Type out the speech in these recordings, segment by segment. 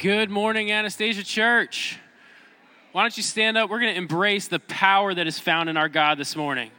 Good morning, Anastasia Church. Why don't you stand up? We're going to embrace the power that is found in our God this morning.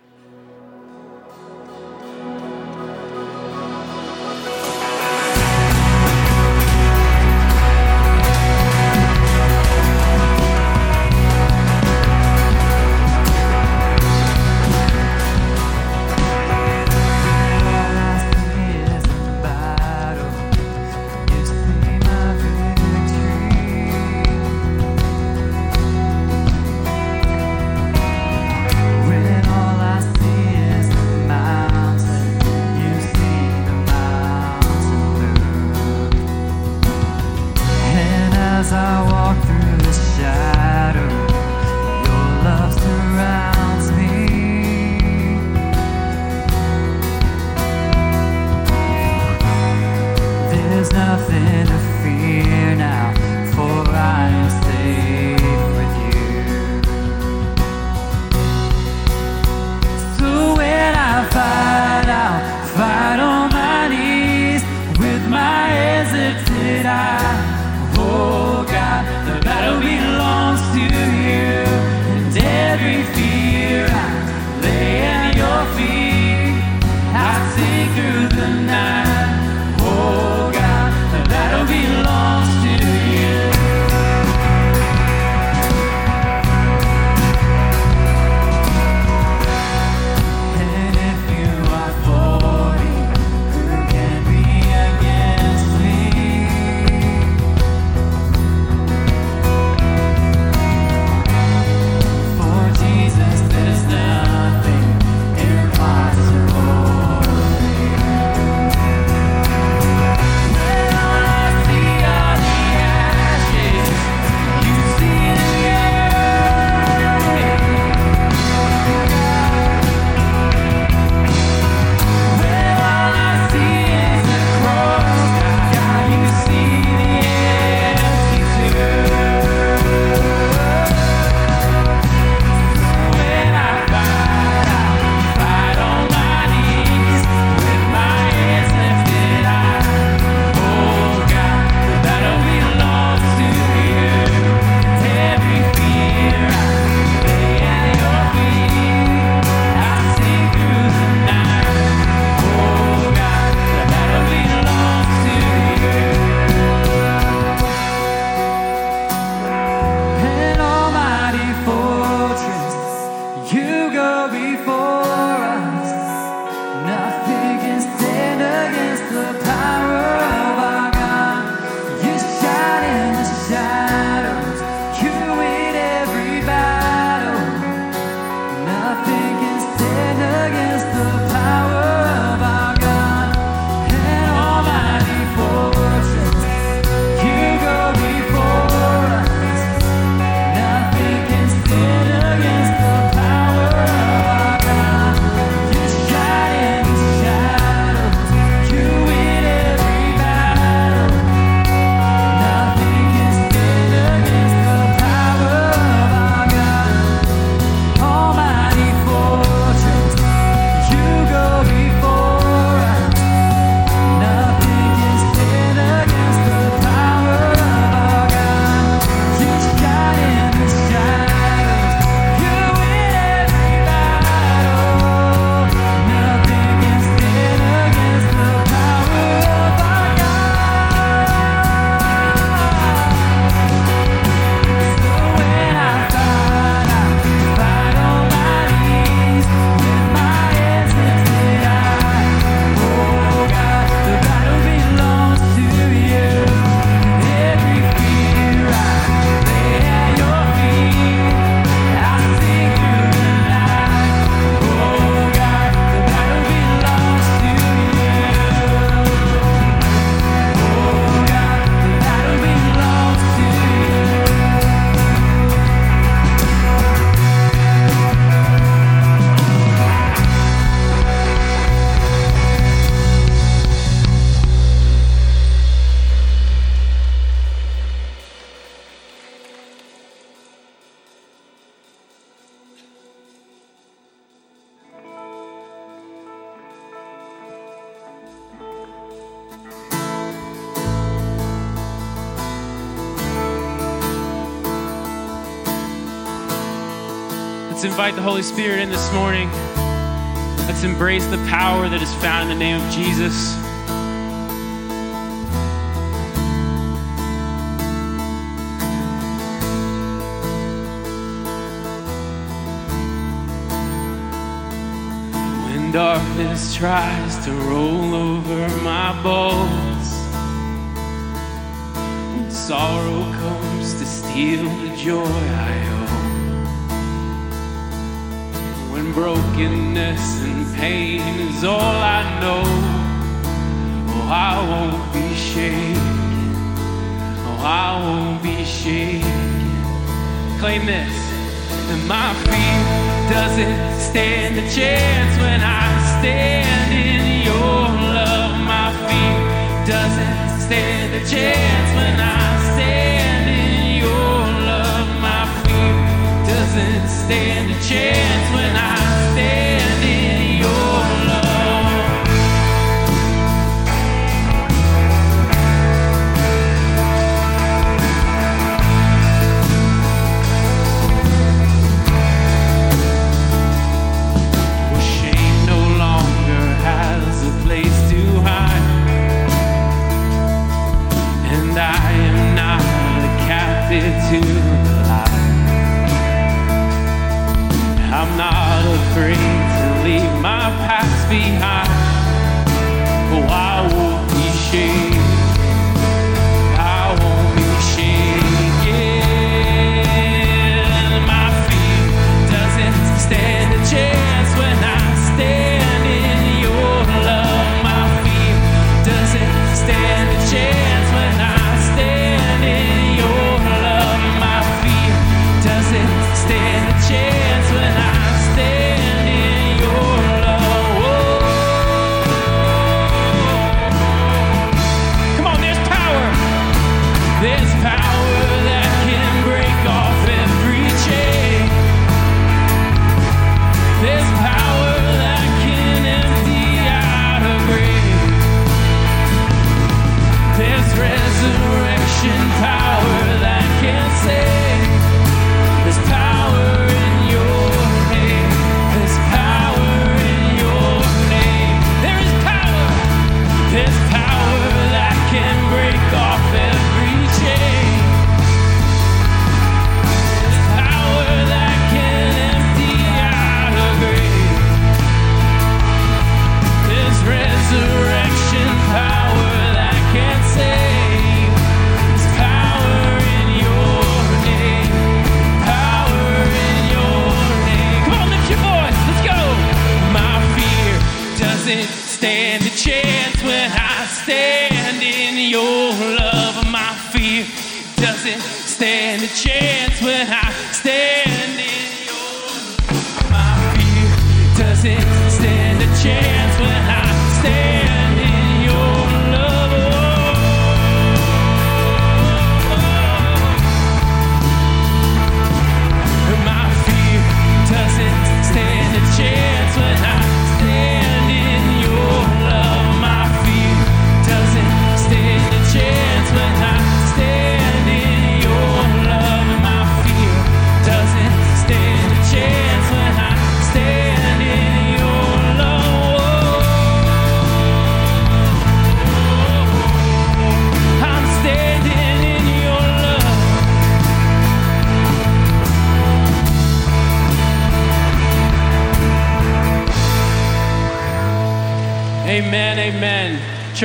Invite the Holy Spirit in this morning. Let's embrace the power that is found in the name of Jesus. When darkness tries to roll over my bones, when sorrow comes to steal the joy I own, brokenness and pain is all I know, oh, I won't be shaken. Oh, I won't be shaken. Claim this. And my fear doesn't stand a chance when I stand in your love. My fear doesn't stand a chance when I stand in your love. My fear doesn't stand a chance when I behind.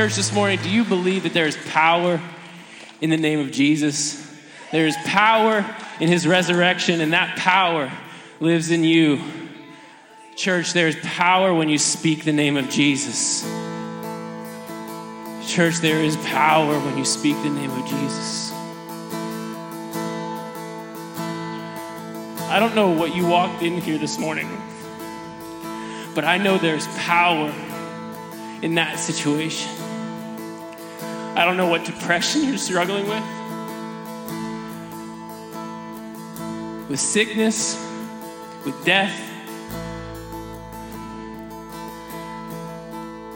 Church, this morning, do you believe that there is power in the name of Jesus? There is power in his resurrection, and that power lives in you. Church, there is power when you speak the name of Jesus. Church, there is power when you speak the name of Jesus. I don't know what you walked in here this morning, but I know there's power in that situation. I don't know what depression you're struggling with, with sickness, with death.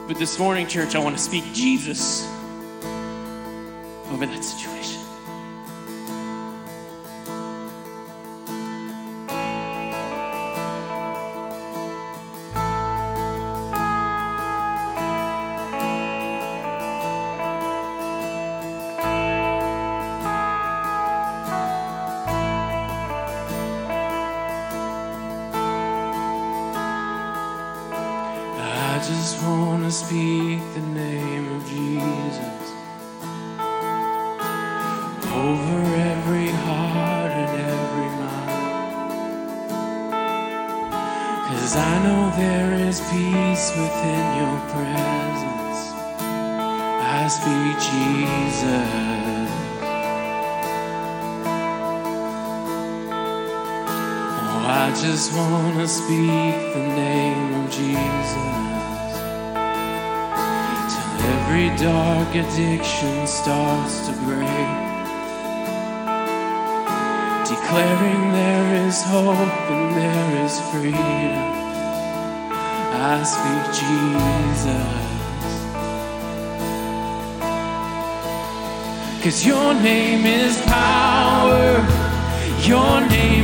But this morning, church, I want to speak Jesus over that situation. I speak Jesus. Cause your name is power. Your name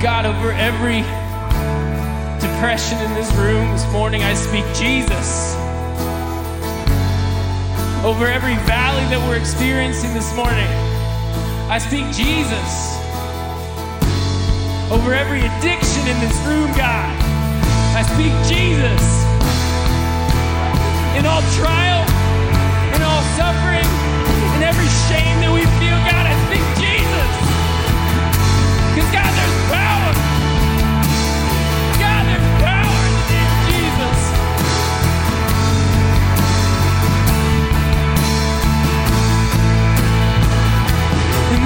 God, over every depression in this room this morning, I speak Jesus. Over every valley that we're experiencing this morning, I speak Jesus. Over every addiction in this room, God, I speak Jesus. In all trial, in all suffering, in every shame that we feel, God, I speak Jesus. Because, God, there's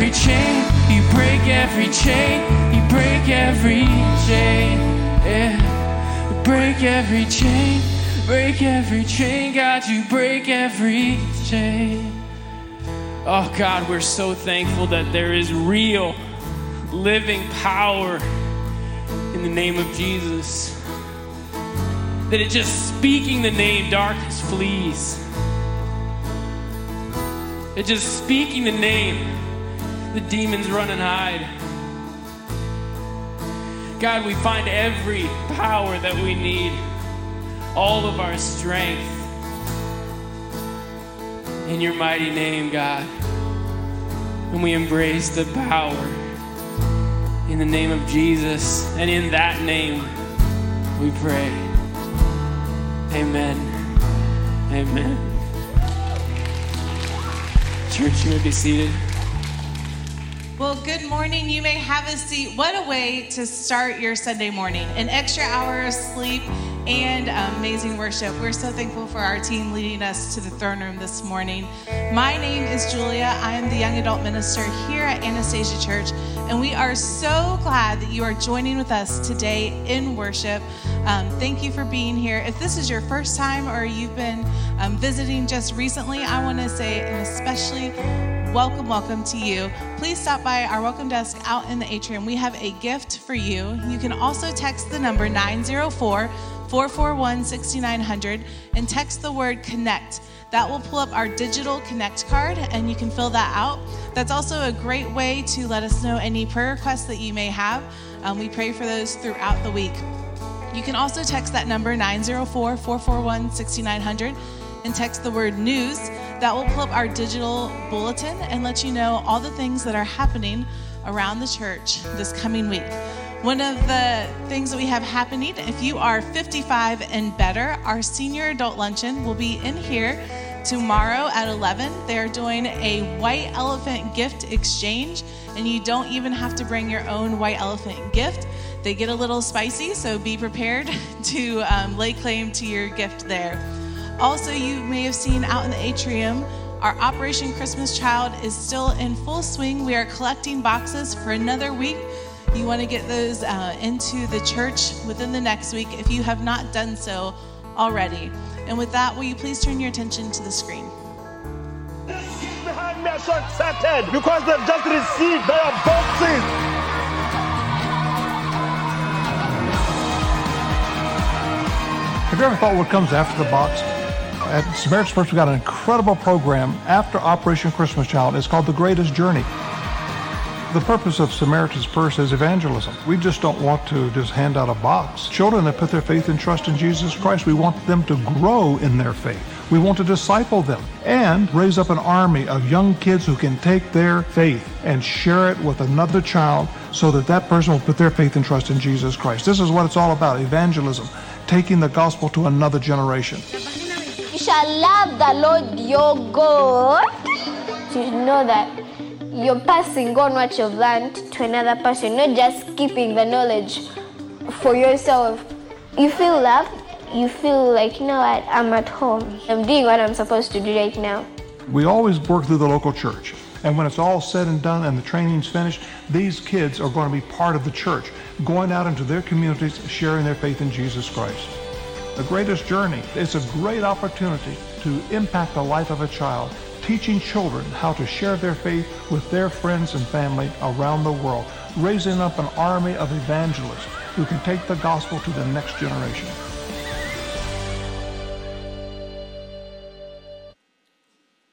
every chain, you break every chain, you break every chain, yeah. Break every chain, break every chain, God, you break every chain. Oh God, we're so thankful that there is real, living power in the name of Jesus. That it's just speaking the name, darkness flees. It's just speaking the name the demons run and hide. God, we find every power that we need, all of our strength in your mighty name, God. And we embrace the power in the name of Jesus. And in that name, we pray. Amen. Amen. Church, you may be seated. Well, good morning. You may have a seat. What a way to start your Sunday morning. An extra hour of sleep and amazing worship. We're so thankful for our team leading us to the throne room this morning. My name is Julia. I am the young adult minister here at Anastasia Church, and we are so glad that you are joining with us today in worship. Um, thank you for being here. If this is your first time or you've been um, visiting just recently, I want to say an especially welcome, welcome to you. Please stop by our welcome desk out in the atrium. We have a gift for you. You can also text the number 904 441 6900 and text the word connect. That will pull up our digital connect card and you can fill that out. That's also a great way to let us know any prayer requests that you may have. Um, we pray for those throughout the week. You can also text that number 904 441 6900 and text the word news. That will pull up our digital bulletin and let you know all the things that are happening around the church this coming week. One of the things that we have happening, if you are 55 and better, our senior adult luncheon will be in here tomorrow at 11. They're doing a white elephant gift exchange, and you don't even have to bring your own white elephant gift. They get a little spicy, so be prepared to um, lay claim to your gift there. Also, you may have seen out in the atrium, our Operation Christmas Child is still in full swing. We are collecting boxes for another week. You want to get those uh, into the church within the next week if you have not done so already. And with that, will you please turn your attention to the screen? behind me are so excited because they've just received their boxes. Have you ever thought what comes after the box? At Samaritan's Purse, we've got an incredible program after Operation Christmas Child. It's called The Greatest Journey. The purpose of Samaritan's Purse is evangelism. We just don't want to just hand out a box. Children that put their faith and trust in Jesus Christ, we want them to grow in their faith. We want to disciple them and raise up an army of young kids who can take their faith and share it with another child so that that person will put their faith and trust in Jesus Christ. This is what it's all about evangelism, taking the gospel to another generation. Shall love the Lord your God. To know that you're passing on what you've learned to another person, not just keeping the knowledge for yourself. You feel loved. You feel like, you know what, I'm at home. I'm doing what I'm supposed to do right now. We always work through the local church. And when it's all said and done and the training's finished, these kids are going to be part of the church, going out into their communities, sharing their faith in Jesus Christ. The greatest journey. is a great opportunity to impact the life of a child, teaching children how to share their faith with their friends and family around the world, raising up an army of evangelists who can take the gospel to the next generation.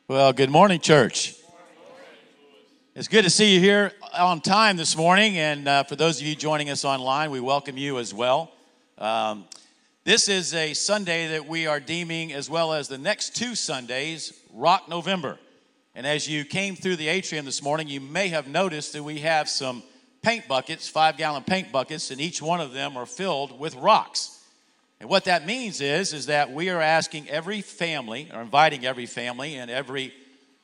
Well, good morning, church. It's good to see you here on time this morning. And uh, for those of you joining us online, we welcome you as well. Um, this is a Sunday that we are deeming, as well as the next two Sundays, Rock November. And as you came through the atrium this morning, you may have noticed that we have some paint buckets, five gallon paint buckets, and each one of them are filled with rocks. And what that means is, is that we are asking every family, or inviting every family and every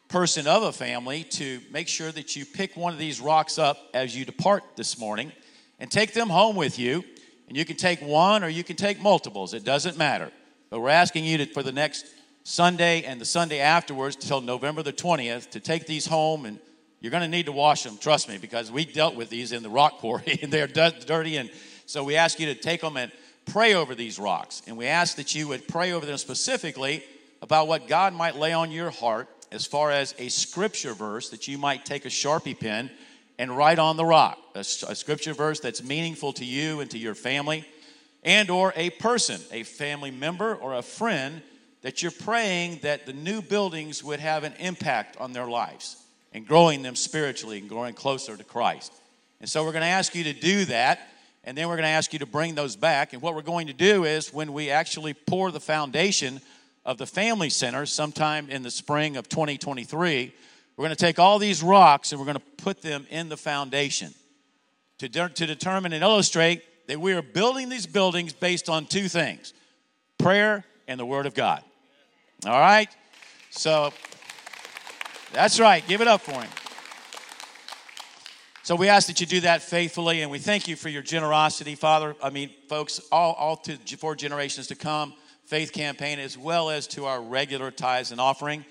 person of a family to make sure that you pick one of these rocks up as you depart this morning and take them home with you. And you can take one or you can take multiples, it doesn't matter. But we're asking you to, for the next Sunday and the Sunday afterwards till November the 20th to take these home and you're going to need to wash them, trust me, because we dealt with these in the rock quarry and they're dirty. And so we ask you to take them and pray over these rocks. And we ask that you would pray over them specifically about what God might lay on your heart as far as a scripture verse that you might take a Sharpie pen and write on the rock a scripture verse that's meaningful to you and to your family and or a person a family member or a friend that you're praying that the new buildings would have an impact on their lives and growing them spiritually and growing closer to christ. And so we're going to ask you to do that and then we're going to ask you to bring those back. And what we're going to do is when we actually pour the foundation of the family center sometime in the spring of 2023 we're going to take all these rocks and we're going to put them in the foundation to, de- to determine and illustrate that we are building these buildings based on two things prayer and the Word of God. All right? So that's right. Give it up for him. So we ask that you do that faithfully, and we thank you for your generosity, Father. I mean, folks, all, all to, four generations to come, faith campaign, as well as to our regular tithes and offering.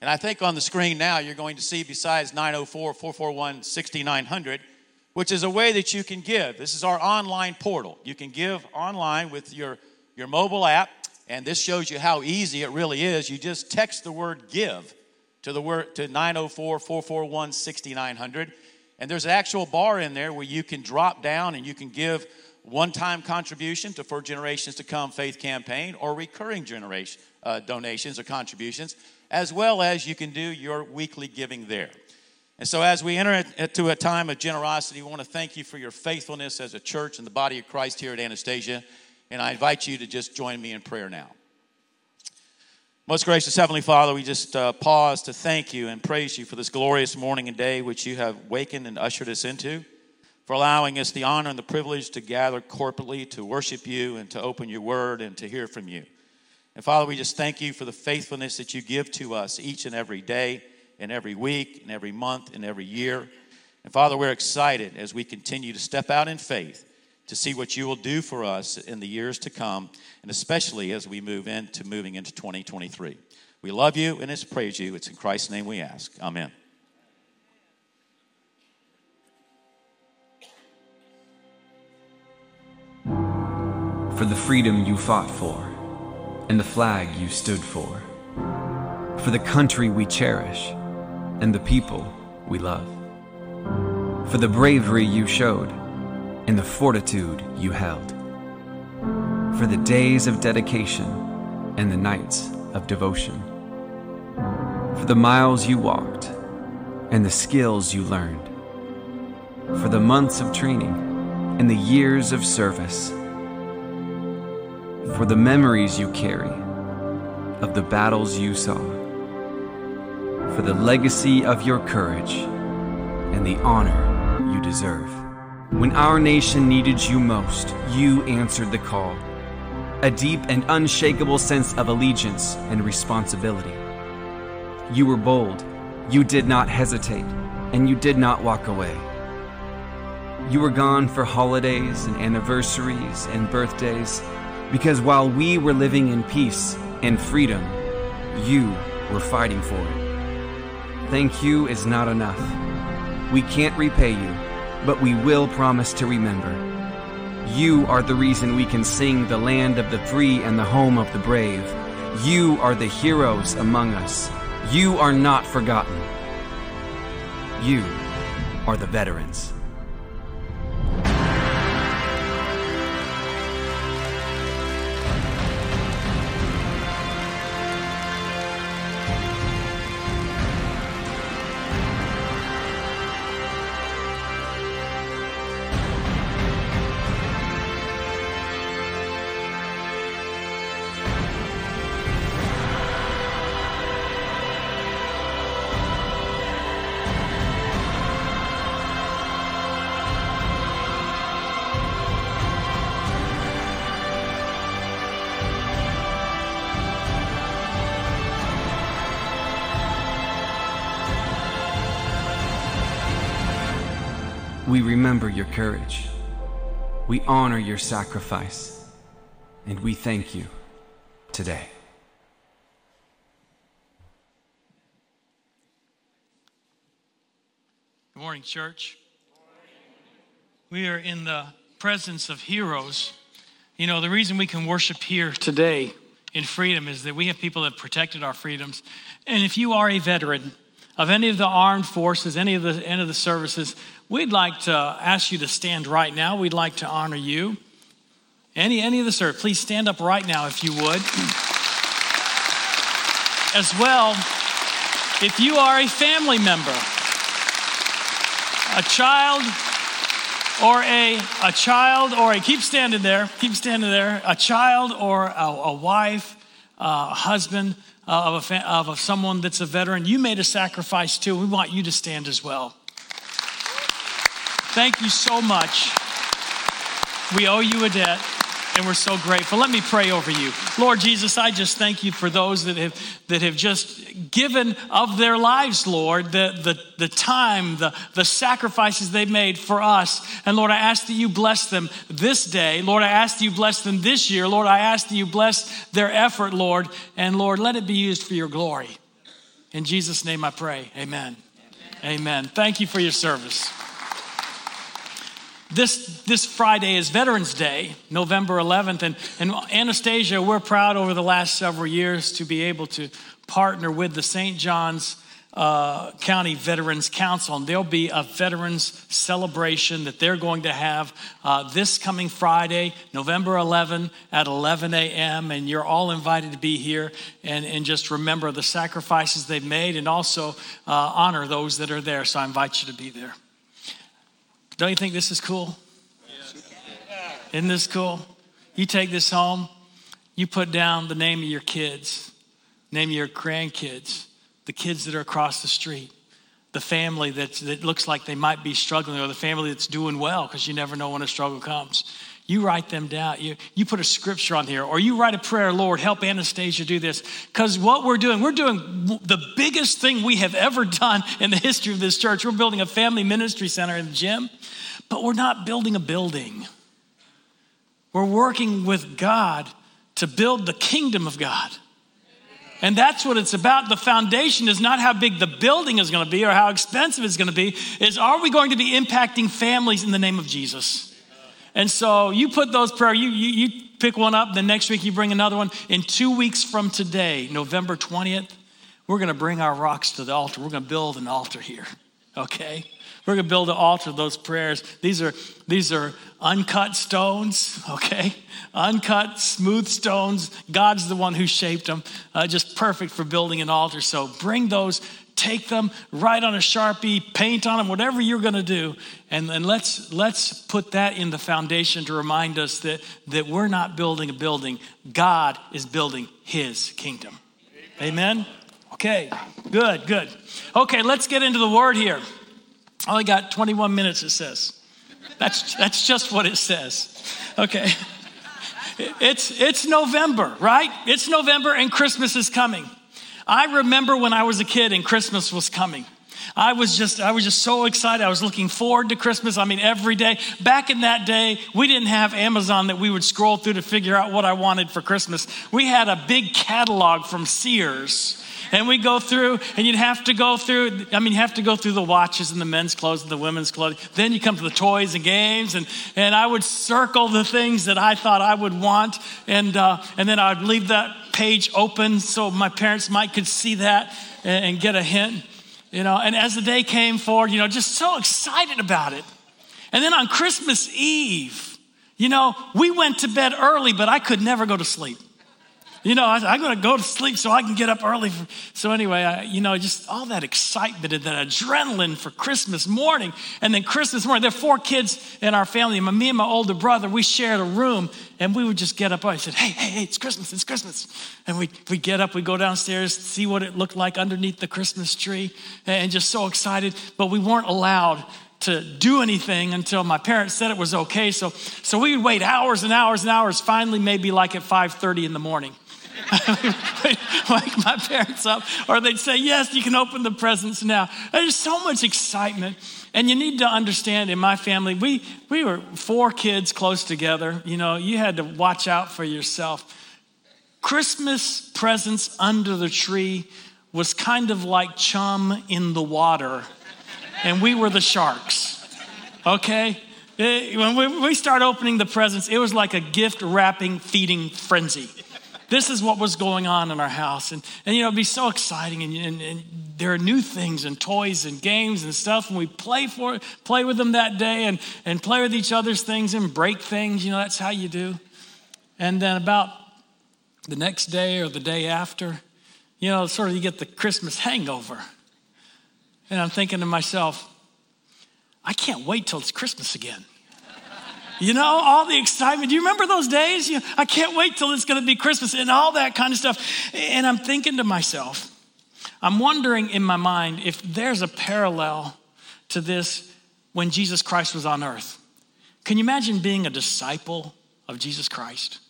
And I think on the screen now, you're going to see besides 904 441 6900, which is a way that you can give. This is our online portal. You can give online with your, your mobile app, and this shows you how easy it really is. You just text the word give to the word to 904 441 6900 and there's an actual bar in there where you can drop down and you can give one-time contribution to for generations to come faith campaign or recurring generation uh, donations or contributions as well as you can do your weekly giving there. And so as we enter into a time of generosity we want to thank you for your faithfulness as a church and the body of christ here at anastasia. And i invite you to just join me in prayer now. Most gracious Heavenly Father, we just uh, pause to thank you and praise you for this glorious morning and day which you have wakened and ushered us into, for allowing us the honor and the privilege to gather corporately to worship you and to open your word and to hear from you. And Father, we just thank you for the faithfulness that you give to us each and every day and every week and every month and every year. And Father, we're excited as we continue to step out in faith to see what you will do for us in the years to come, and especially as we move into moving into 2023. We love you and it's praise you. It's in Christ's name we ask. Amen. for the freedom you fought for and the flag you stood for, for the country we cherish and the people we love, for the bravery you showed and the fortitude you held, for the days of dedication and the nights of devotion, for the miles you walked and the skills you learned, for the months of training and the years of service for the memories you carry of the battles you saw, for the legacy of your courage and the honor you deserve. When our nation needed you most, you answered the call. A deep and unshakable sense of allegiance and responsibility. You were bold, you did not hesitate, and you did not walk away. You were gone for holidays and anniversaries and birthdays because while we were living in peace and freedom, you were fighting for it. Thank you is not enough. We can't repay you, but we will promise to remember. You are the reason we can sing the land of the free and the home of the brave. You are the heroes among us. You are not forgotten. You are the veterans. Courage. We honor your sacrifice. And we thank you today. Good morning, church. We are in the presence of heroes. You know, the reason we can worship here today in freedom is that we have people that protected our freedoms. And if you are a veteran, of any of the armed forces, any of the any of the services, we'd like to ask you to stand right now. We'd like to honor you. Any any of the service, please stand up right now if you would. As well, if you are a family member, a child or a, a child or a keep standing there keep standing there a child or a, a wife a husband uh, of, a of someone that's a veteran you made a sacrifice too we want you to stand as well thank you so much we owe you a debt and we're so grateful. Let me pray over you. Lord Jesus, I just thank you for those that have that have just given of their lives, Lord, the, the, the time, the, the sacrifices they've made for us. And Lord, I ask that you bless them this day. Lord, I ask that you bless them this year. Lord, I ask that you bless their effort, Lord. And Lord, let it be used for your glory. In Jesus' name I pray. Amen. Amen. Amen. Thank you for your service. This, this Friday is Veterans Day, November 11th. And, and Anastasia, we're proud over the last several years to be able to partner with the St. Johns uh, County Veterans Council. And there'll be a veterans celebration that they're going to have uh, this coming Friday, November 11 at 11 a.m. And you're all invited to be here and, and just remember the sacrifices they've made and also uh, honor those that are there. So I invite you to be there. Don't you think this is cool? Isn't this cool? You take this home, you put down the name of your kids, name of your grandkids, the kids that are across the street, the family that, that looks like they might be struggling, or the family that's doing well, because you never know when a struggle comes. You write them down. You, you put a scripture on here, or you write a prayer, Lord, help Anastasia do this. Because what we're doing, we're doing the biggest thing we have ever done in the history of this church. We're building a family ministry center in the gym, but we're not building a building. We're working with God to build the kingdom of God. And that's what it's about. The foundation is not how big the building is going to be or how expensive it's going to be, is are we going to be impacting families in the name of Jesus? And so you put those prayer, you, you, you pick one up, the next week you bring another one. In two weeks from today, November 20th, we're going to bring our rocks to the altar. We're going to build an altar here, okay? We're going to build an altar of those prayers. These are, these are uncut stones, okay? Uncut, smooth stones. God's the one who shaped them, uh, just perfect for building an altar. So bring those, take them, write on a Sharpie, paint on them, whatever you're going to do. And, and let's, let's put that in the foundation to remind us that, that we're not building a building, God is building his kingdom. Amen? Okay, good, good. Okay, let's get into the word here. I only got 21 minutes, it says. That's, that's just what it says. Okay. It's, it's November, right? It's November and Christmas is coming. I remember when I was a kid and Christmas was coming. I was just I was just so excited. I was looking forward to Christmas. I mean every day. Back in that day, we didn't have Amazon that we would scroll through to figure out what I wanted for Christmas. We had a big catalog from Sears and we go through and you'd have to go through i mean you have to go through the watches and the men's clothes and the women's clothes. Then you come to the toys and games and, and i would circle the things that i thought i would want and, uh, and then i'd leave that page open so my parents might could see that and, and get a hint you know. And as the day came forward you know just so excited about it. And then on christmas eve you know we went to bed early but i could never go to sleep you know, I, am going to go to sleep so I can get up early. For, so anyway, I, you know, just all that excitement and that adrenaline for Christmas morning. And then Christmas morning, there are four kids in our family. Me and my older brother, we shared a room and we would just get up. I said, hey, hey, hey, it's Christmas, it's Christmas. And we we get up, we go downstairs, see what it looked like underneath the Christmas tree and just so excited. But we weren't allowed to do anything until my parents said it was okay. So, so we would wait hours and hours and hours, finally maybe like at 5.30 in the morning. wake my parents up, or they'd say, Yes, you can open the presents now. There's so much excitement. And you need to understand in my family, we, we were four kids close together. You know, you had to watch out for yourself. Christmas presents under the tree was kind of like chum in the water, and we were the sharks. Okay? It, when we, we start opening the presents, it was like a gift wrapping feeding frenzy. This is what was going on in our house. And, and you know, it'd be so exciting. And, and, and there are new things and toys and games and stuff. And we play for play with them that day and, and play with each other's things and break things. You know, that's how you do. And then about the next day or the day after, you know, sort of you get the Christmas hangover. And I'm thinking to myself, I can't wait till it's Christmas again. You know, all the excitement. Do you remember those days? You know, I can't wait till it's going to be Christmas and all that kind of stuff. And I'm thinking to myself, I'm wondering in my mind if there's a parallel to this when Jesus Christ was on earth. Can you imagine being a disciple of Jesus Christ?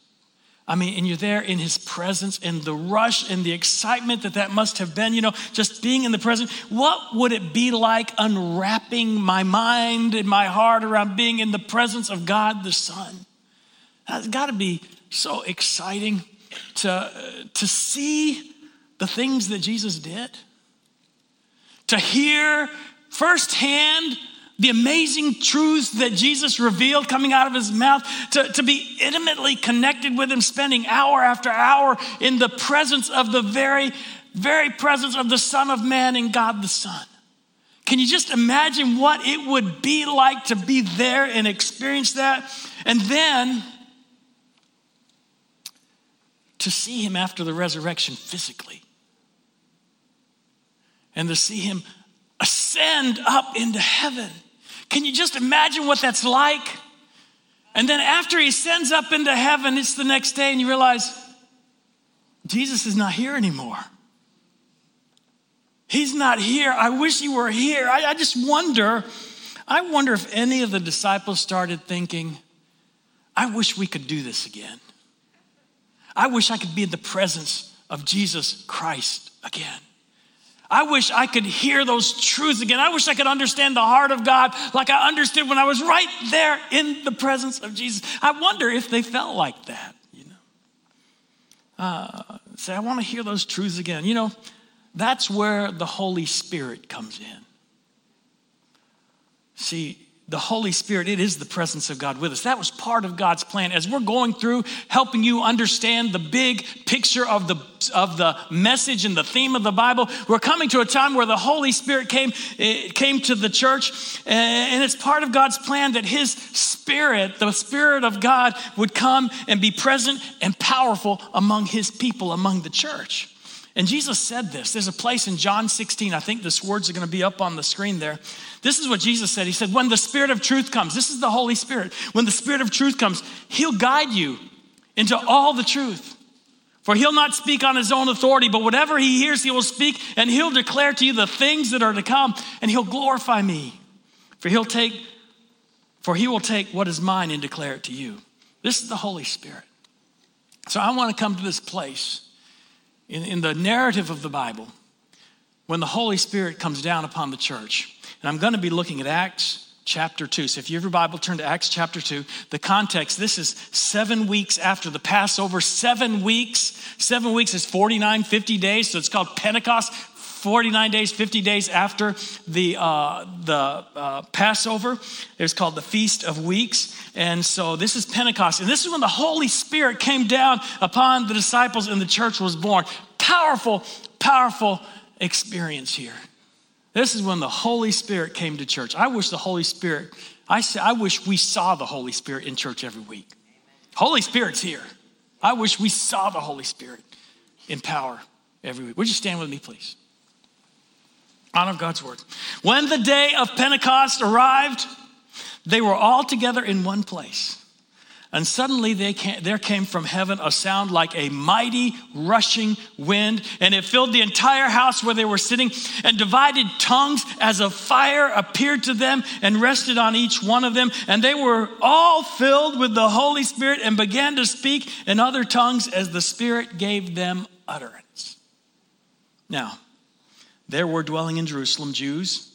I mean, and you're there in his presence and the rush and the excitement that that must have been, you know, just being in the presence. What would it be like unwrapping my mind and my heart around being in the presence of God the Son? That's got to be so exciting to, uh, to see the things that Jesus did, to hear firsthand the amazing truths that Jesus revealed coming out of his mouth, to, to be intimately connected with him, spending hour after hour in the presence of the very, very presence of the Son of Man and God the Son. Can you just imagine what it would be like to be there and experience that? And then to see him after the resurrection physically. And to see him ascend up into heaven. Can you just imagine what that's like? And then after he sends up into heaven, it's the next day, and you realize Jesus is not here anymore. He's not here. I wish he were here. I, I just wonder, I wonder if any of the disciples started thinking, I wish we could do this again. I wish I could be in the presence of Jesus Christ again. I wish I could hear those truths again. I wish I could understand the heart of God like I understood when I was right there in the presence of Jesus. I wonder if they felt like that, you know. Uh, say, I want to hear those truths again. You know, that's where the Holy Spirit comes in. See, the Holy Spirit, it is the presence of God with us. That was part of God's plan. As we're going through helping you understand the big picture of the, of the message and the theme of the Bible, we're coming to a time where the Holy Spirit came, eh, came to the church, and it's part of God's plan that His Spirit, the Spirit of God, would come and be present and powerful among His people, among the church. And Jesus said this. There's a place in John 16, I think this words are going to be up on the screen there. This is what Jesus said. He said, When the Spirit of truth comes, this is the Holy Spirit. When the Spirit of truth comes, He'll guide you into all the truth. For He'll not speak on His own authority, but whatever He hears, He will speak, and He'll declare to you the things that are to come, and He'll glorify me. For He'll take, for He will take what is mine and declare it to you. This is the Holy Spirit. So I want to come to this place in, in the narrative of the Bible when the Holy Spirit comes down upon the church. And I'm going to be looking at Acts chapter 2. So if you have your Bible, turn to Acts chapter 2. The context this is seven weeks after the Passover. Seven weeks. Seven weeks is 49, 50 days. So it's called Pentecost. 49 days, 50 days after the, uh, the uh, Passover. It's called the Feast of Weeks. And so this is Pentecost. And this is when the Holy Spirit came down upon the disciples and the church was born. Powerful, powerful experience here. This is when the Holy Spirit came to church. I wish the Holy Spirit, I, say, I wish we saw the Holy Spirit in church every week. Holy Spirit's here. I wish we saw the Holy Spirit in power every week. Would you stand with me, please? Honor God's word. When the day of Pentecost arrived, they were all together in one place. And suddenly came, there came from heaven a sound like a mighty rushing wind, and it filled the entire house where they were sitting, and divided tongues as a fire appeared to them and rested on each one of them. And they were all filled with the Holy Spirit and began to speak in other tongues as the Spirit gave them utterance. Now, there were dwelling in Jerusalem Jews,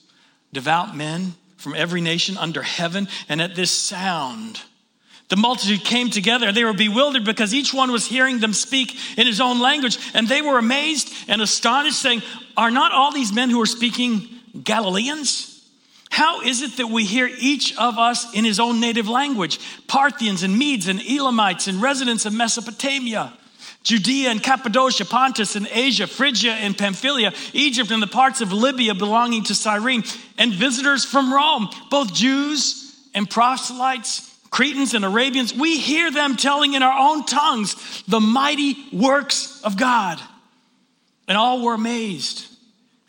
devout men from every nation under heaven, and at this sound, the multitude came together. They were bewildered because each one was hearing them speak in his own language, and they were amazed and astonished, saying, Are not all these men who are speaking Galileans? How is it that we hear each of us in his own native language? Parthians and Medes and Elamites and residents of Mesopotamia Judea and Cappadocia, Pontus and Asia, Phrygia and Pamphylia, Egypt and the parts of Libya belonging to Cyrene, and visitors from Rome, both Jews and proselytes, Cretans and Arabians. We hear them telling in our own tongues the mighty works of God. And all were amazed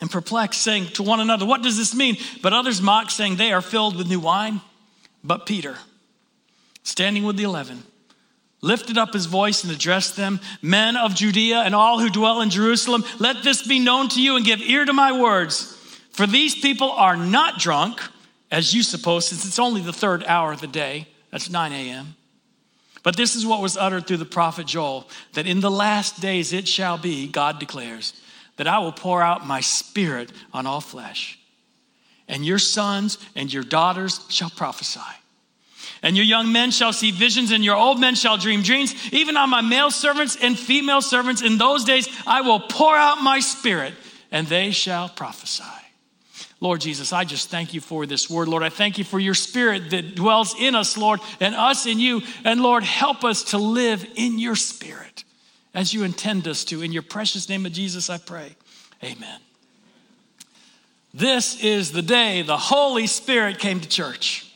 and perplexed, saying to one another, What does this mean? But others mocked, saying, They are filled with new wine. But Peter, standing with the eleven, lifted up his voice and addressed them Men of Judea and all who dwell in Jerusalem, let this be known to you and give ear to my words. For these people are not drunk, as you suppose, since it's only the third hour of the day. That's 9 a.m. But this is what was uttered through the prophet Joel that in the last days it shall be, God declares, that I will pour out my spirit on all flesh. And your sons and your daughters shall prophesy. And your young men shall see visions, and your old men shall dream dreams. Even on my male servants and female servants in those days, I will pour out my spirit, and they shall prophesy. Lord Jesus, I just thank you for this word. Lord, I thank you for your spirit that dwells in us, Lord, and us in you. And Lord, help us to live in your spirit as you intend us to. In your precious name of Jesus, I pray. Amen. This is the day the Holy Spirit came to church.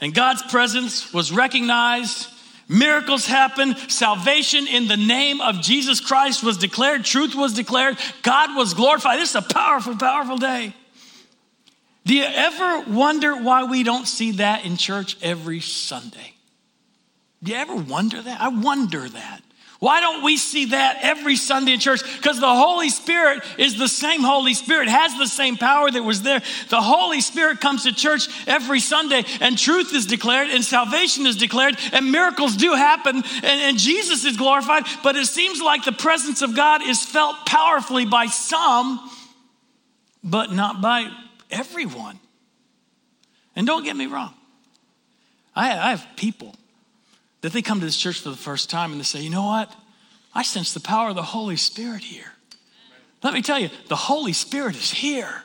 And God's presence was recognized. Miracles happened. Salvation in the name of Jesus Christ was declared. Truth was declared. God was glorified. This is a powerful, powerful day. Do you ever wonder why we don't see that in church every Sunday? Do you ever wonder that? I wonder that. Why don't we see that every Sunday in church? Because the Holy Spirit is the same Holy Spirit, has the same power that was there. The Holy Spirit comes to church every Sunday, and truth is declared, and salvation is declared, and miracles do happen, and, and Jesus is glorified. But it seems like the presence of God is felt powerfully by some, but not by everyone. And don't get me wrong, I, I have people that they come to this church for the first time and they say, you know what? I sense the power of the Holy Spirit here. Let me tell you, the Holy Spirit is here.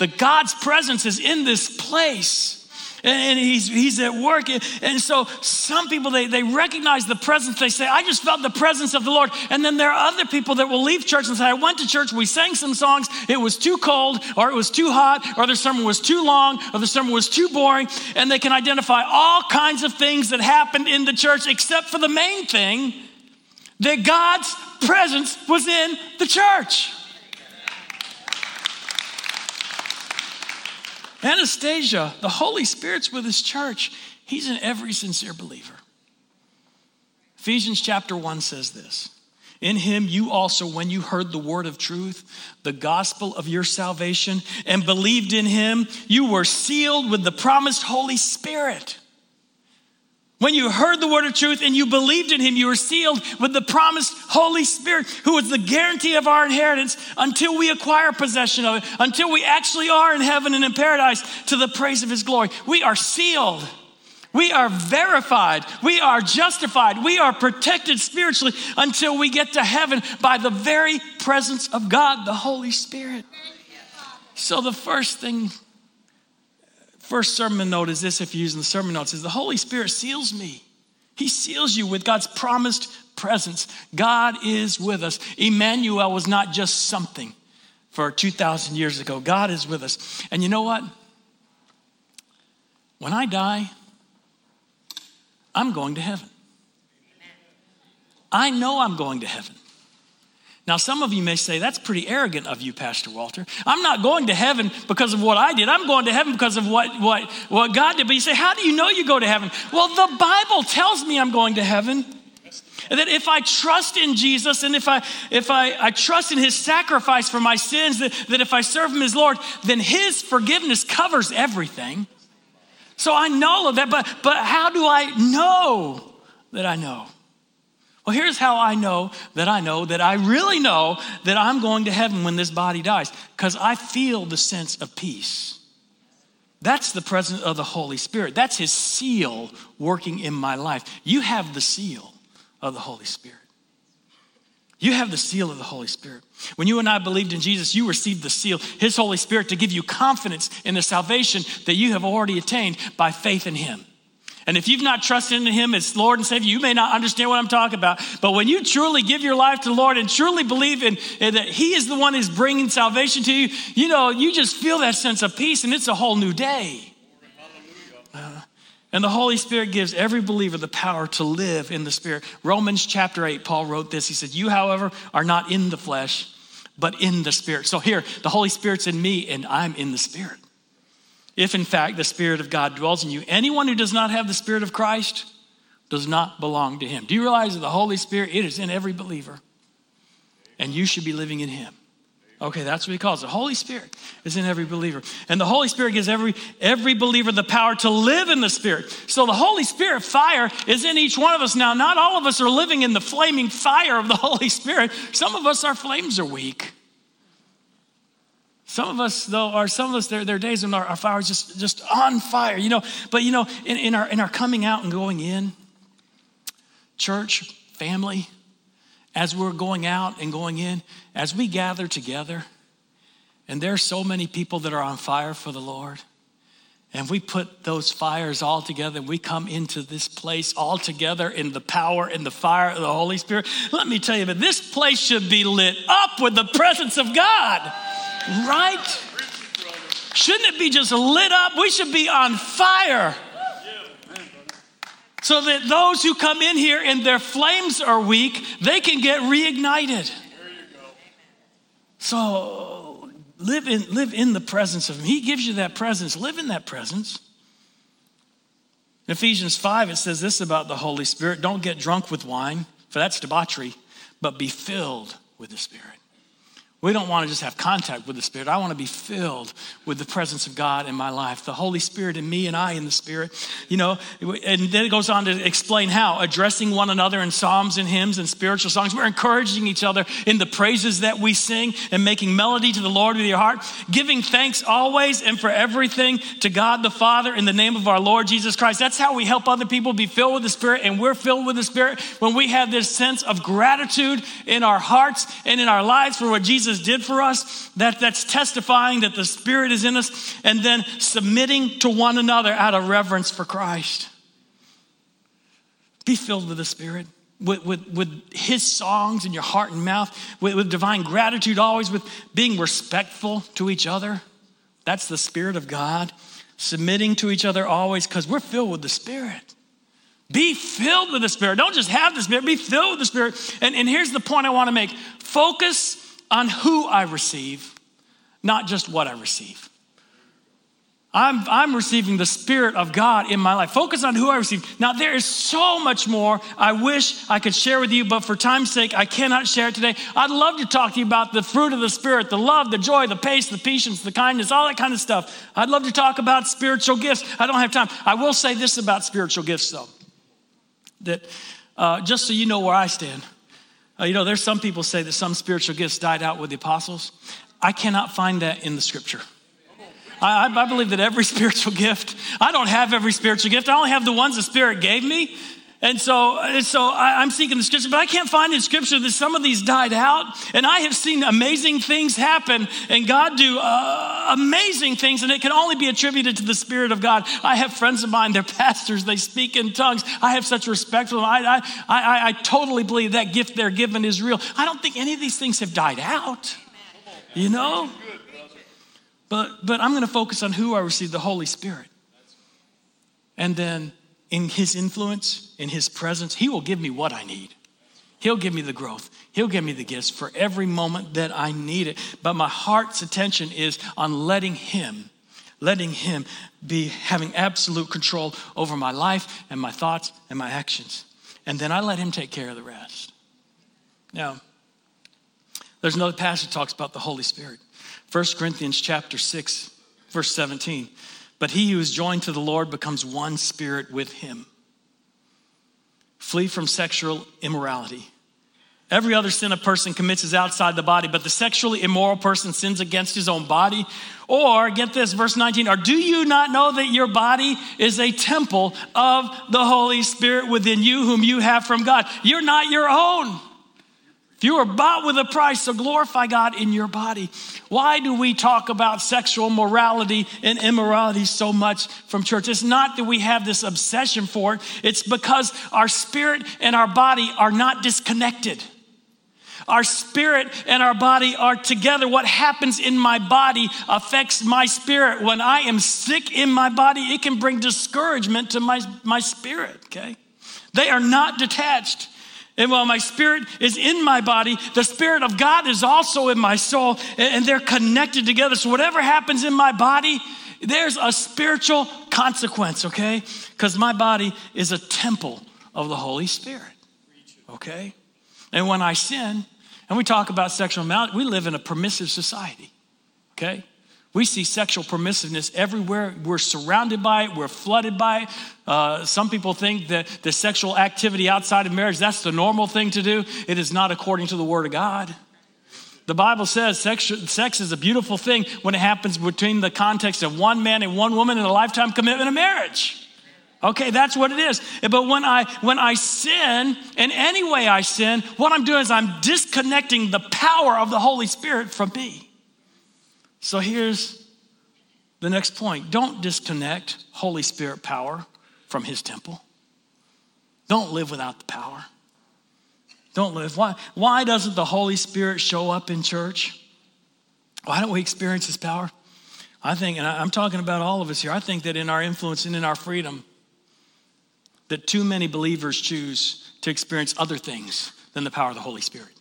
The God's presence is in this place. And he's, he's at work. And so some people, they, they recognize the presence. They say, I just felt the presence of the Lord. And then there are other people that will leave church and say, I went to church, we sang some songs, it was too cold, or it was too hot, or the sermon was too long, or the sermon was too boring. And they can identify all kinds of things that happened in the church, except for the main thing that God's presence was in the church. Anastasia, the Holy Spirit's with his church. He's in every sincere believer. Ephesians chapter 1 says this In him you also, when you heard the word of truth, the gospel of your salvation, and believed in him, you were sealed with the promised Holy Spirit. When you heard the word of truth and you believed in him, you were sealed with the promised Holy Spirit, who is the guarantee of our inheritance until we acquire possession of it, until we actually are in heaven and in paradise to the praise of his glory. We are sealed. We are verified. We are justified. We are protected spiritually until we get to heaven by the very presence of God, the Holy Spirit. So, the first thing First sermon note is this if you're using the sermon notes is the Holy Spirit seals me. He seals you with God's promised presence. God is with us. Emmanuel was not just something for 2,000 years ago. God is with us. And you know what? When I die, I'm going to heaven. I know I'm going to heaven. Now, some of you may say, that's pretty arrogant of you, Pastor Walter. I'm not going to heaven because of what I did. I'm going to heaven because of what, what, what God did. But you say, how do you know you go to heaven? Well, the Bible tells me I'm going to heaven. And that if I trust in Jesus and if I if I, I trust in his sacrifice for my sins, that, that if I serve him as Lord, then his forgiveness covers everything. So I know that, but but how do I know that I know? Well, here's how I know that I know that I really know that I'm going to heaven when this body dies because I feel the sense of peace. That's the presence of the Holy Spirit. That's His seal working in my life. You have the seal of the Holy Spirit. You have the seal of the Holy Spirit. When you and I believed in Jesus, you received the seal, His Holy Spirit, to give you confidence in the salvation that you have already attained by faith in Him. And if you've not trusted in Him as Lord and Savior, you may not understand what I'm talking about. But when you truly give your life to the Lord and truly believe in, in that He is the one who's bringing salvation to you, you know, you just feel that sense of peace and it's a whole new day. Uh, and the Holy Spirit gives every believer the power to live in the Spirit. Romans chapter 8, Paul wrote this. He said, You, however, are not in the flesh, but in the Spirit. So here, the Holy Spirit's in me, and I'm in the Spirit if in fact the Spirit of God dwells in you. Anyone who does not have the Spirit of Christ does not belong to him. Do you realize that the Holy Spirit, it is in every believer, and you should be living in him? Okay, that's what he calls it. The Holy Spirit is in every believer. And the Holy Spirit gives every, every believer the power to live in the Spirit. So the Holy Spirit fire is in each one of us. Now, not all of us are living in the flaming fire of the Holy Spirit. Some of us, our flames are weak. Some of us, though, are some of us, there, there are days when our, our fire is just, just on fire, you know. But, you know, in, in, our, in our coming out and going in, church, family, as we're going out and going in, as we gather together, and there's so many people that are on fire for the Lord, and we put those fires all together, we come into this place all together in the power and the fire of the Holy Spirit. Let me tell you, that this place should be lit up with the presence of God. Right? Shouldn't it be just lit up? We should be on fire. So that those who come in here and their flames are weak, they can get reignited. So live in, live in the presence of Him. He gives you that presence. Live in that presence. In Ephesians 5, it says this about the Holy Spirit don't get drunk with wine, for that's debauchery, but be filled with the Spirit. We don't want to just have contact with the Spirit. I want to be filled with the presence of God in my life, the Holy Spirit in me and I in the Spirit. You know, and then it goes on to explain how addressing one another in psalms and hymns and spiritual songs. We're encouraging each other in the praises that we sing and making melody to the Lord with your heart, giving thanks always and for everything to God the Father in the name of our Lord Jesus Christ. That's how we help other people be filled with the Spirit, and we're filled with the Spirit when we have this sense of gratitude in our hearts and in our lives for what Jesus Jesus did for us, that, that's testifying that the Spirit is in us, and then submitting to one another out of reverence for Christ. Be filled with the Spirit. With, with, with his songs in your heart and mouth, with, with divine gratitude, always with being respectful to each other. That's the Spirit of God. Submitting to each other always because we're filled with the Spirit. Be filled with the Spirit. Don't just have the Spirit, be filled with the Spirit. And, and here's the point I want to make focus on who I receive, not just what I receive. I'm, I'm receiving the Spirit of God in my life. Focus on who I receive. Now, there is so much more I wish I could share with you, but for time's sake, I cannot share it today. I'd love to talk to you about the fruit of the Spirit the love, the joy, the patience, the patience, the kindness, all that kind of stuff. I'd love to talk about spiritual gifts. I don't have time. I will say this about spiritual gifts, though, that uh, just so you know where I stand. Uh, you know, there's some people say that some spiritual gifts died out with the apostles. I cannot find that in the scripture. I, I, believe that every spiritual gift, I don't have every spiritual gift. I only have the ones the Spirit gave me. And so, and so I, am seeking the scripture, but I can't find in scripture that some of these died out. And I have seen amazing things happen and God do uh, amazing things, and it can only be attributed to the Spirit of God. I have friends of mine, they're pastors, they speak in tongues. I have such respect for them. I, I, I, I totally believe that gift they're given is real. I don't think any of these things have died out, you know? But, but I'm going to focus on who I received the Holy Spirit. And then in His influence, in His presence, He will give me what I need. He'll give me the growth. He'll give me the gifts for every moment that I need it. But my heart's attention is on letting Him, letting Him be having absolute control over my life and my thoughts and my actions. And then I let Him take care of the rest. Now, there's another passage that talks about the Holy Spirit. 1 Corinthians chapter 6, verse 17. But he who is joined to the Lord becomes one spirit with him. Flee from sexual immorality. Every other sin a person commits is outside the body, but the sexually immoral person sins against his own body. Or, get this, verse 19, or do you not know that your body is a temple of the Holy Spirit within you, whom you have from God? You're not your own. If you are bought with a price, so glorify God in your body. Why do we talk about sexual morality and immorality so much from church? It's not that we have this obsession for it, it's because our spirit and our body are not disconnected. Our spirit and our body are together. What happens in my body affects my spirit. When I am sick in my body, it can bring discouragement to my, my spirit, okay? They are not detached. And while my spirit is in my body, the spirit of God is also in my soul, and they're connected together. So whatever happens in my body, there's a spiritual consequence, okay? Because my body is a temple of the Holy Spirit, okay? And when I sin, and we talk about sexual immorality, we live in a permissive society, okay? We see sexual permissiveness everywhere. We're surrounded by it. We're flooded by it. Uh, some people think that the sexual activity outside of marriage, that's the normal thing to do. It is not according to the Word of God. The Bible says sex, sex is a beautiful thing when it happens between the context of one man and one woman in a lifetime commitment of marriage. Okay, that's what it is. But when I when I sin, in any way I sin, what I'm doing is I'm disconnecting the power of the Holy Spirit from me. So here's the next point don't disconnect Holy Spirit power from His temple. Don't live without the power. Don't live. Why, why doesn't the Holy Spirit show up in church? Why don't we experience His power? I think, and I'm talking about all of us here, I think that in our influence and in our freedom, that too many believers choose to experience other things than the power of the Holy Spirit.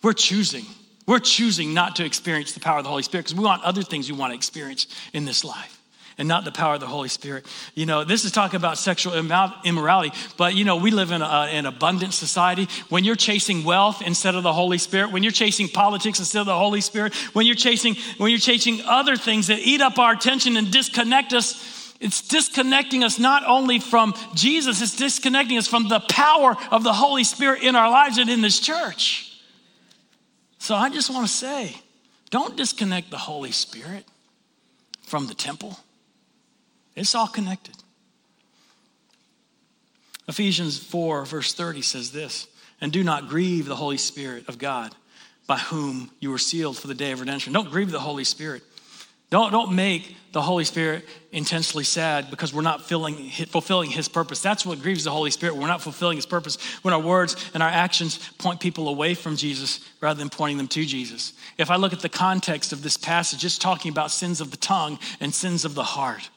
We're choosing we're choosing not to experience the power of the Holy Spirit because we want other things we want to experience in this life and not the power of the Holy Spirit. You know, this is talking about sexual immorality, but you know, we live in a, uh, an abundant society. When you're chasing wealth instead of the Holy Spirit, when you're chasing politics instead of the Holy Spirit, when you're chasing when you're chasing other things that eat up our attention and disconnect us, it's disconnecting us not only from Jesus, it's disconnecting us from the power of the Holy Spirit in our lives and in this church. So I just want to say don't disconnect the Holy Spirit from the temple, it's all connected. Ephesians 4, verse 30 says this And do not grieve the Holy Spirit of God, by whom you were sealed for the day of redemption. Don't grieve the Holy Spirit. Don't, don't make the Holy Spirit intensely sad because we're not filling, fulfilling His purpose. That's what grieves the Holy Spirit. We're not fulfilling His purpose when our words and our actions point people away from Jesus rather than pointing them to Jesus. If I look at the context of this passage, it's talking about sins of the tongue and sins of the heart.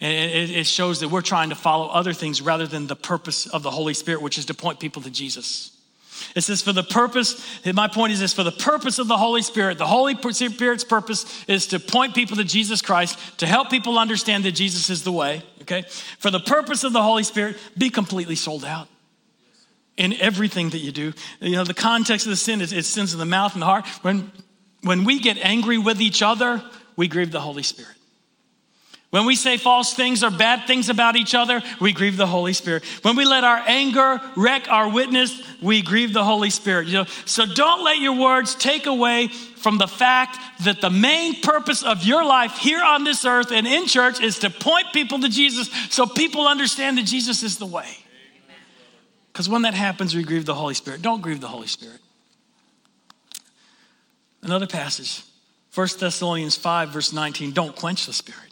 And it shows that we're trying to follow other things rather than the purpose of the Holy Spirit, which is to point people to Jesus. It says, for the purpose, my point is this for the purpose of the Holy Spirit, the Holy Spirit's purpose is to point people to Jesus Christ, to help people understand that Jesus is the way, okay? For the purpose of the Holy Spirit, be completely sold out in everything that you do. You know, the context of the sin is it sins in the mouth and the heart. When, when we get angry with each other, we grieve the Holy Spirit. When we say false things or bad things about each other, we grieve the Holy Spirit. When we let our anger wreck our witness, we grieve the Holy Spirit. You know, so don't let your words take away from the fact that the main purpose of your life here on this earth and in church is to point people to Jesus so people understand that Jesus is the way. Because when that happens, we grieve the Holy Spirit. Don't grieve the Holy Spirit. Another passage, 1 Thessalonians 5, verse 19. Don't quench the Spirit.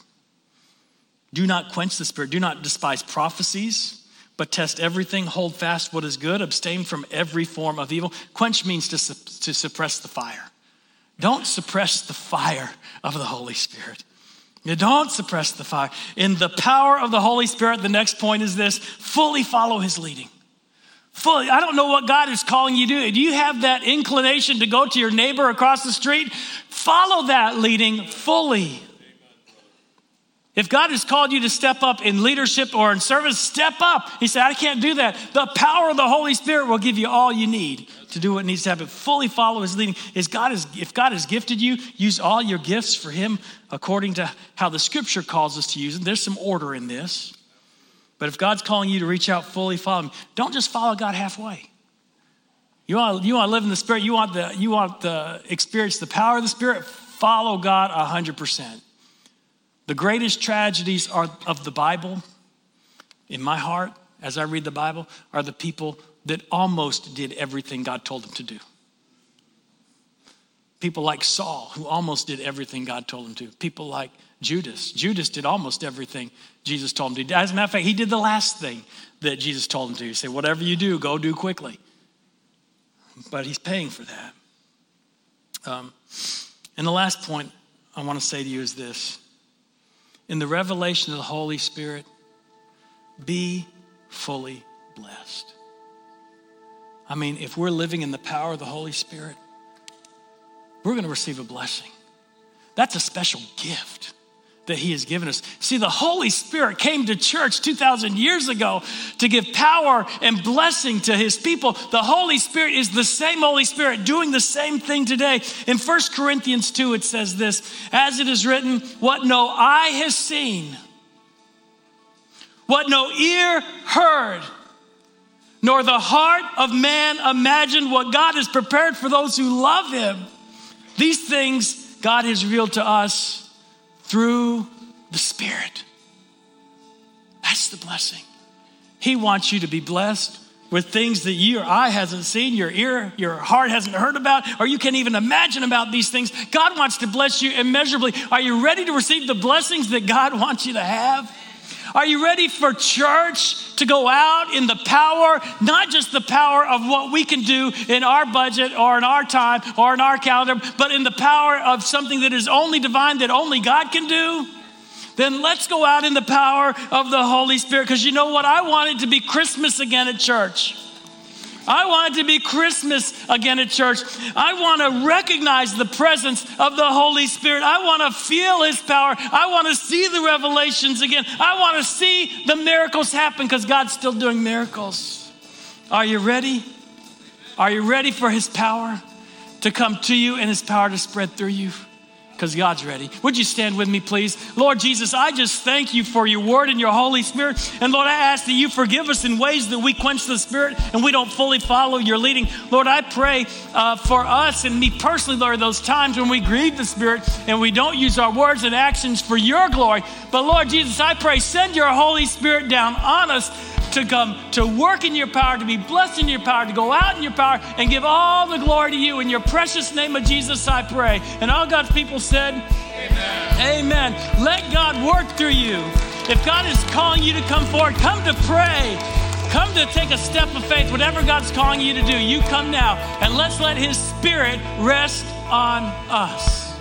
Do not quench the spirit. Do not despise prophecies, but test everything. Hold fast what is good. Abstain from every form of evil. Quench means to, su- to suppress the fire. Don't suppress the fire of the Holy Spirit. You don't suppress the fire. In the power of the Holy Spirit, the next point is this fully follow his leading. Fully, I don't know what God is calling you to do. Do you have that inclination to go to your neighbor across the street? Follow that leading fully. If God has called you to step up in leadership or in service, step up. He said, I can't do that. The power of the Holy Spirit will give you all you need to do what needs to happen. Fully follow his leading. Is God is, if God has gifted you, use all your gifts for him according to how the scripture calls us to use them. There's some order in this. But if God's calling you to reach out fully, follow him. Don't just follow God halfway. You want, you want to live in the Spirit, you want the you want the experience the power of the Spirit, follow God 100%. The greatest tragedies are of the Bible, in my heart, as I read the Bible, are the people that almost did everything God told them to do. People like Saul, who almost did everything God told him to. People like Judas. Judas did almost everything Jesus told him to do. As a matter of fact, he did the last thing that Jesus told him to. He said, Whatever you do, go do quickly. But he's paying for that. Um, and the last point I want to say to you is this in the revelation of the Holy Spirit, be fully blessed. I mean, if we're living in the power of the Holy Spirit, we're going to receive a blessing. That's a special gift that He has given us. See, the Holy Spirit came to church 2,000 years ago to give power and blessing to His people. The Holy Spirit is the same Holy Spirit doing the same thing today. In 1 Corinthians 2, it says this As it is written, what no eye has seen, what no ear heard, nor the heart of man imagined what God has prepared for those who love Him. These things God has revealed to us through the Spirit. That's the blessing. He wants you to be blessed with things that your eye hasn't seen, your ear, your heart hasn't heard about, or you can't even imagine about these things. God wants to bless you immeasurably. Are you ready to receive the blessings that God wants you to have? Are you ready for church to go out in the power, not just the power of what we can do in our budget or in our time or in our calendar, but in the power of something that is only divine, that only God can do? Then let's go out in the power of the Holy Spirit. Because you know what? I want it to be Christmas again at church. I want it to be Christmas again at church. I want to recognize the presence of the Holy Spirit. I want to feel His power. I want to see the revelations again. I want to see the miracles happen because God's still doing miracles. Are you ready? Are you ready for His power to come to you and His power to spread through you? Because God's ready. Would you stand with me, please? Lord Jesus, I just thank you for your word and your Holy Spirit. And Lord, I ask that you forgive us in ways that we quench the Spirit and we don't fully follow your leading. Lord, I pray uh, for us and me personally, Lord, those times when we grieve the Spirit and we don't use our words and actions for your glory. But Lord Jesus, I pray, send your Holy Spirit down on us to come to work in your power, to be blessed in your power, to go out in your power and give all the glory to you. In your precious name of Jesus, I pray. And all God's people said, Amen. Amen. Let God work through you. If God is calling you to come forward, come to pray. Come to take a step of faith, whatever God's calling you to do, you come now and let's let His Spirit rest on us.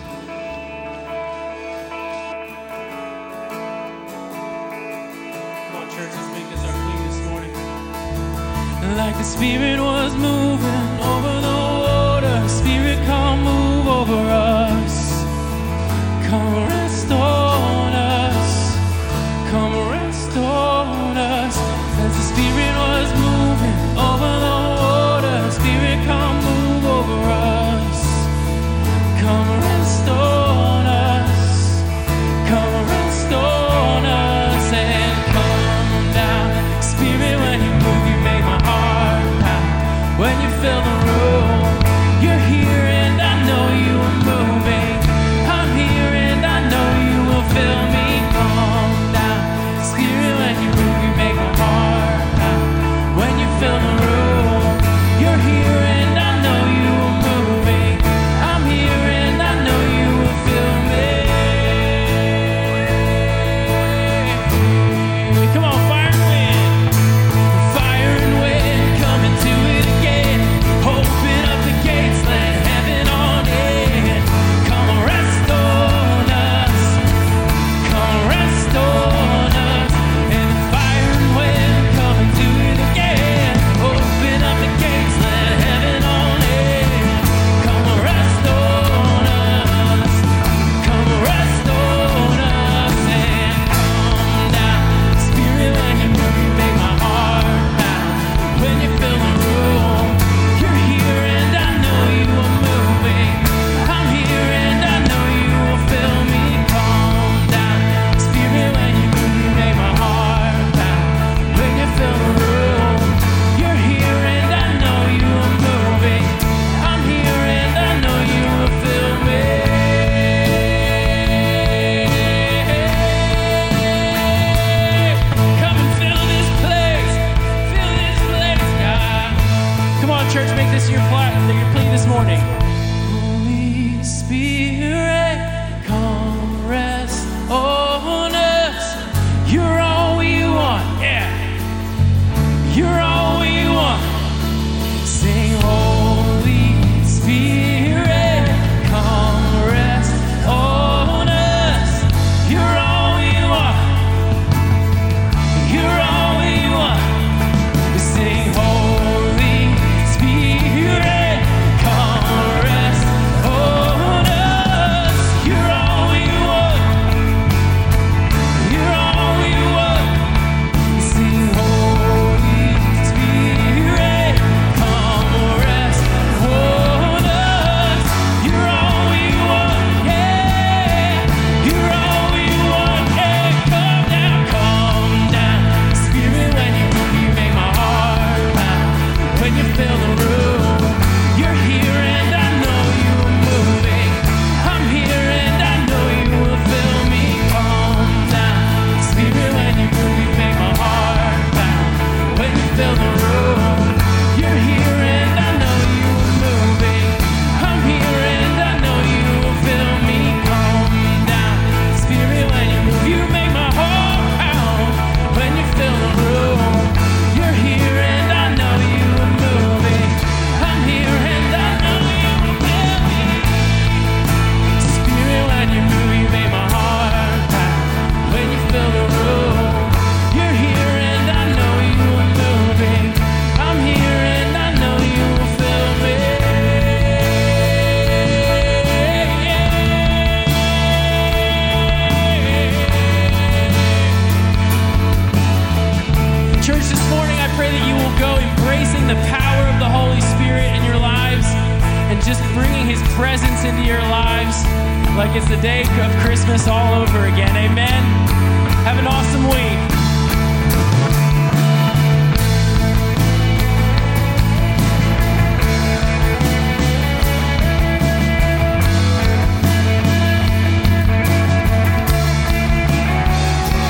What churches beings are clean this morning. Like the Spirit was moving over the water. Spirit, come move over us. Come rest church, make this your plea this morning. Holy Spirit.